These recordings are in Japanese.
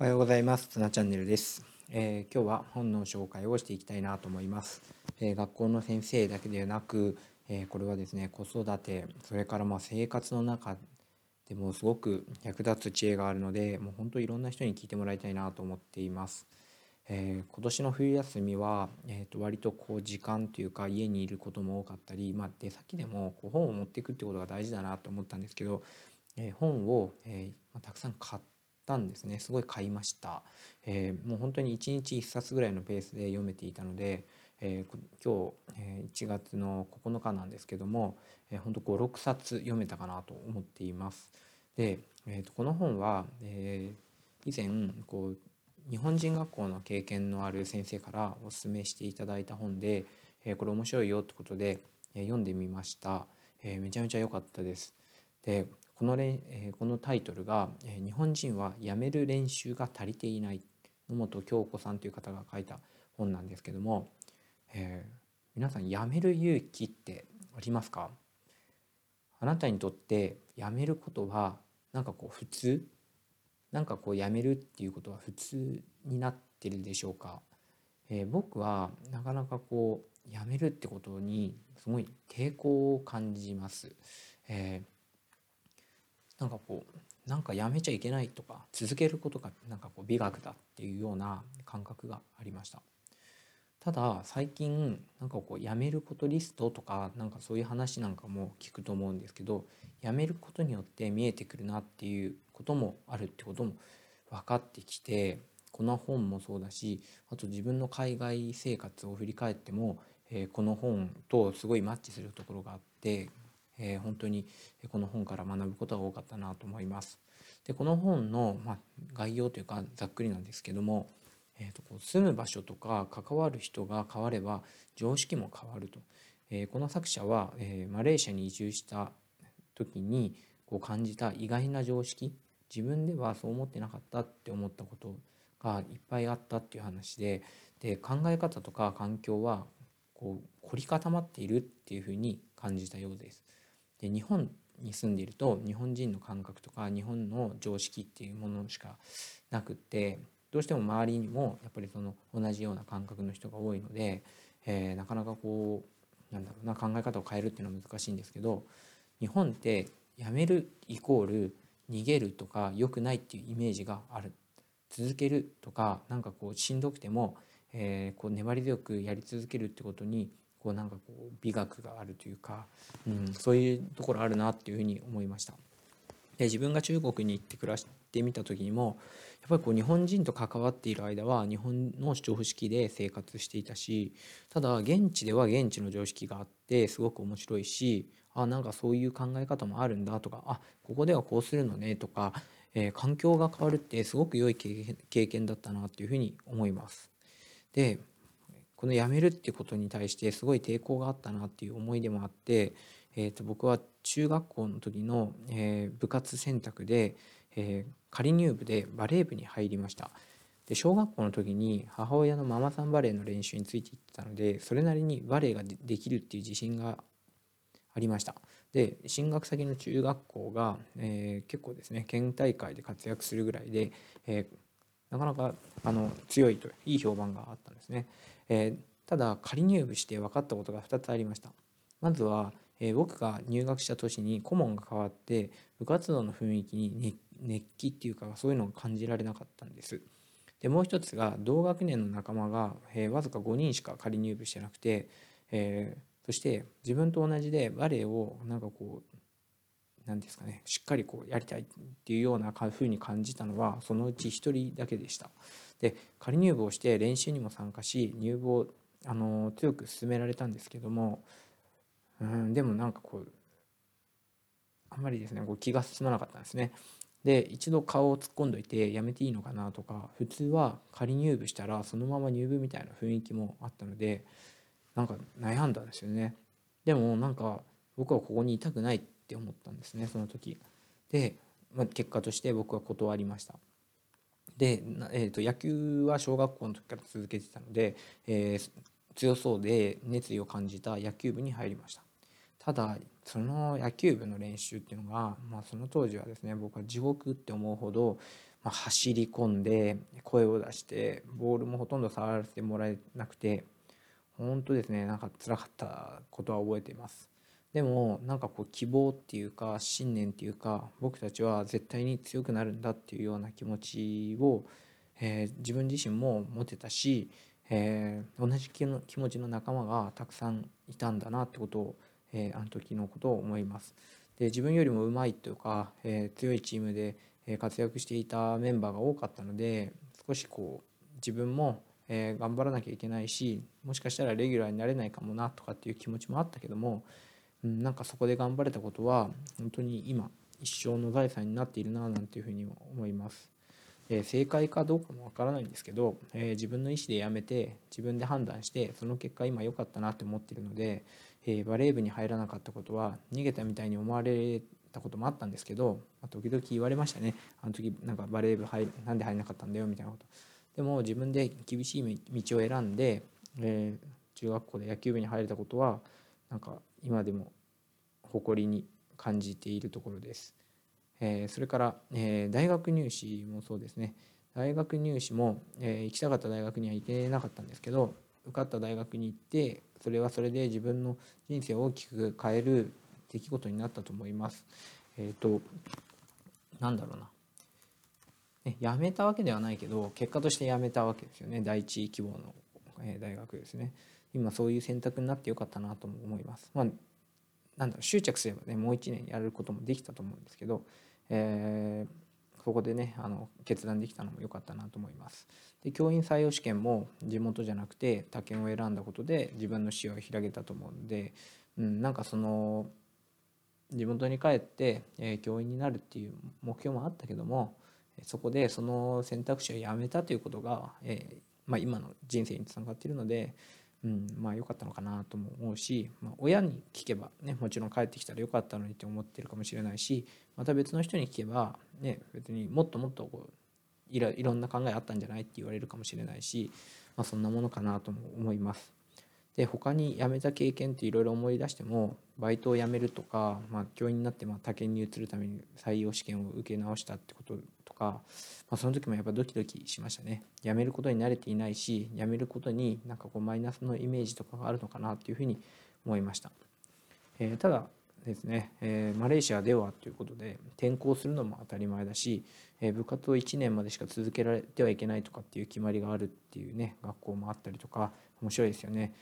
おはようございます。つなチャンネルです、えー今日は本の紹介をしていきたいなと思います。えー学校の先生だけではなく、えーこれはですね、子育て、それからまあ生活の中でもすごく役立つ知恵があるので、もう本当いろんな人に聞いてもらいたいなと思っています。えー今年の冬休みは、えー、と割とこう時間というか家にいることも多かったり、まあ、出先でもこう本を持っていくってことが大事だなと思ったんですけど、えー本を、えーまたくさん買ったんですね。すごい買いました、えーもう本当に1日1冊ぐらいのペースで読めていたので、えー今日、え1月の9日なんですけども、えー、本当56冊読めたかなと思っています。で、えーとこの本は、え以前こう日本人学校の経験のある先生からお勧めしていただいた本で、えこれ面白いよってことで、え読んでみました、えめちゃめちゃ良かったです。でこのれ、えこのタイトルが、え日本人はやめる練習が足りていない」野本京子さんという方が書いた本なんですけども、えー皆さんやめる勇気ってありますか？あなたにとってやめることはなんかこう普通？なんかこうやめるっていうことは普通になってるでしょうか、えー僕はなかなかこうやめるってことにすごい抵抗を感じます、えーなんかこうなんかやめちゃいけないとか続けることがなんかこう美学だっていうような感覚がありました。ただ最近なんかこうやめることリストとかなんかそういう話なんかも聞くと思うんですけどやめることによって見えてくるなっていうこともあるってことも分かってきてこの本もそうだしあと自分の海外生活を振り返っても、えーこの本とすごいマッチするところがあって、えー本当にこの本から学ぶことが多かったなと思います。でこの本の、まあ、概要というかざっくりなんですけども、えーとこう住む場所とか関わる人が変われば常識も変わると、えーこの作者は、えーマレーシアに移住した時にこう感じた意外な常識自分ではそう思ってなかったって思ったことがいっぱいあったっていう話でで考え方とか環境はこう凝り固まっているっていうふうに感じたようです。で日本に住んでいると日本人の感覚とか日本の常識っていうものしかなくってどうしても周りにもやっぱりその同じような感覚の人が多いので、えーなかなかこうなんだろうな考え方を変えるっていうのは難しいんですけど日本ってやめるイコール逃げるとか良くないっていうイメージがある。続けるとかなんかこうしんどくても、えーこう粘り強くやり続けるってことにこうなんかこう美学があるというか、うん、そういうところあるなっていうふうに思いました。で自分が中国に行って暮らしてみた時にもやっぱりこう日本人と関わっている間は日本の常識で生活していたしただ現地では現地の常識があってすごく面白いしあなんかそういう考え方もあるんだとかあここではこうするのねとか、えー環境が変わるってすごく良い経験だったなっていうふうに思います。でこの辞めるっていうことに対してすごい抵抗があったなっていう思い出もあって、えー、と僕は中学校の時の、えー部活選択で、えー仮入部でバレー部に入りました。で小学校の時に母親のママさんバレーの練習についていってたのでそれなりにバレーがでできるっていう自信がありました。で進学先の中学校が、えー結構ですね県大会で活躍するぐらいで、えーなかなかあの強いといい評判があったんですね、えーただ仮入部して分かったことが2つありました。まずは、えー僕が入学した年に顧問が変わって部活動の雰囲気に熱気っていうかそういうのが感じられなかったんです。でもう一つが同学年の仲間が、えーわずか5人しか仮入部してなくて、えーそして自分と同じでバレエをなんかこう何ですかねしっかりこうやりたいっていうようなふうに感じたのはそのうち1人だけでした。で仮入部をして練習にも参加し入部をあの強く勧められたんですけどもうんでもなんかこうあんまりですねこう気が進まなかったんですね。で一度顔を突っ込んどいてやめていいのかなとか普通は仮入部したらそのまま入部みたいな雰囲気もあったのでなんか悩んだんですよね。でもなんか僕はここにいたくないってって思ったんですねその時。で、まあ、結果として僕は断りました。で、えー、と野球は小学校の時から続けてたので、えー強そうで熱意を感じた野球部に入りました。ただその野球部の練習っていうのが、まあ、その当時はですね僕は地獄って思うほどまあ、走り込んで声を出してボールもほとんど触らせてもらえなくて本当ですねなんか辛かったことは覚えていますでもなんかこう希望っていうか信念っていうか僕たちは絶対に強くなるんだっていうような気持ちを、えー、自分自身も持てたし、えー、同じ気持ちの仲間がたくさんいたんだなってことを、えー、あの時のことを思います。で自分よりもうまいというか、え強いチームで活躍していたメンバーが多かったので少しこう自分もえー、頑張らなきゃいけないしもしかしたらレギュラーになれないかもなとかっていう気持ちもあったけども、うん、なんかそこで頑張れたことは本当に今一生の財産になっているななんていうふうに思います。え、正解かどうかもわからないんですけど、えー、自分の意思でやめて自分で判断してその結果今良かったなって思ってるので、えー、バレー部に入らなかったことは逃げたみたいに思われたこともあったんですけど、まあ、時々言われましたねあの時なんかバレー部入なんで入らなかったんだよみたいなこと。でも自分で厳しい道を選んで、えー、中学校で野球部に入れたことはなんか今でも誇りに感じているところです。えー、それから、えー、大学入試もそうですね大学入試も、えー、行きたかった大学には行けなかったんですけど受かった大学に行ってそれはそれで自分の人生を大きく変える出来事になったと思います。えっ、となんだろうなね、辞めたわけではないけど結果として辞めたわけですよね第一希望の、え大学ですね今そういう選択になってよかったなとも思います。まあなんだろう執着すればねもう1年やることもできたと思うんですけど、えー、そこでねあの決断できたのも良かったなと思います。で教員採用試験も地元じゃなくて他県を選んだことで自分の視野を広げたと思うんで、うん、なんかその地元に帰って、えー、教員になるっていう目標もあったけどもそこでその選択肢をやめたということが、えーまあ、今の人生につながっているので、うんまあ良かったのかなとも思うし、まあ、親に聞けばねもちろん帰ってきたらよかったのにって思ってるかもしれないしまた別の人に聞けば、ね、別にもっともっとこういろいろんな考えあったんじゃないって言われるかもしれないし、まあ、そんなものかなとも思います。で他に辞めた経験っていろいろ思い出してもバイトを辞めるとか、まあ、教員になってまあ他県に移るために採用試験を受け直したってことか、まあ、その時もやっぱドキドキしましたね辞めることに慣れていないし辞めることになんかこうマイナスのイメージとかがあるのかなっていうふうに思いました、えー、ただですね、えー、マレーシアではということで転校するのも当たり前だし、えー、部活を1年までしか続けられてはいけないとかっていう決まりがあるっていうね学校もあったりとか面白いですよね。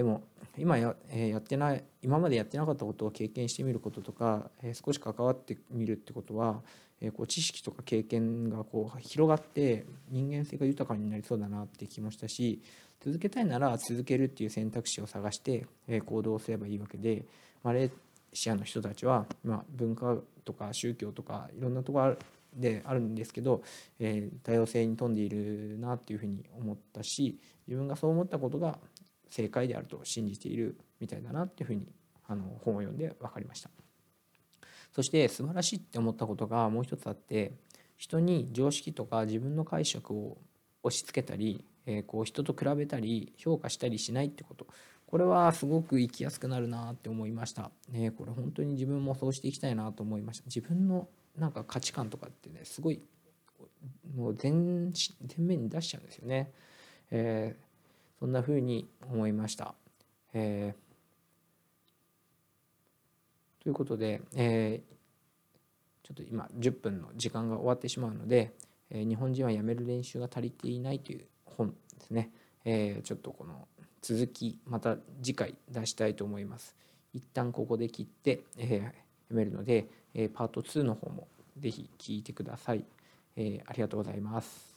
でも今や,、えやってない今までやってなかったことを経験してみることとか、え少し関わってみるってことは、えこう知識とか経験がこう広がって人間性が豊かになりそうだなって気もしたし続けたいなら続けるっていう選択肢を探して、え行動すればいいわけでマレーシアの人たちは、ま文化とか宗教とかいろんなところであるんですけど、え多様性に富んでいるなっていうふうに思ったし自分がそう思ったことが正解であると信じているみたいだなっていうふうにあの本を読んで分かりました。そして素晴らしいって思ったことがもう一つあって人に常識とか自分の解釈を押し付けたり、えー、こう人と比べたり評価したりしないってこと。これはすごく生きやすくなるなって思いました、ね、これ本当に自分もそうしていきたいなと思いました。自分のなんか価値観とかってねすごいもう全全面に出しちゃうんですよね、えーそんな風に思いました。えー、ということで、えー、ちょっと今10分の時間が終わってしまうので「えー、日本人はやめる練習が足りていない」という本ですね、え、ちょっとこの続きまた次回出したいと思います。一旦ここで切って、えー、読めるので、えー、パート2の方もぜひ聞いてください。え、ありがとうございます。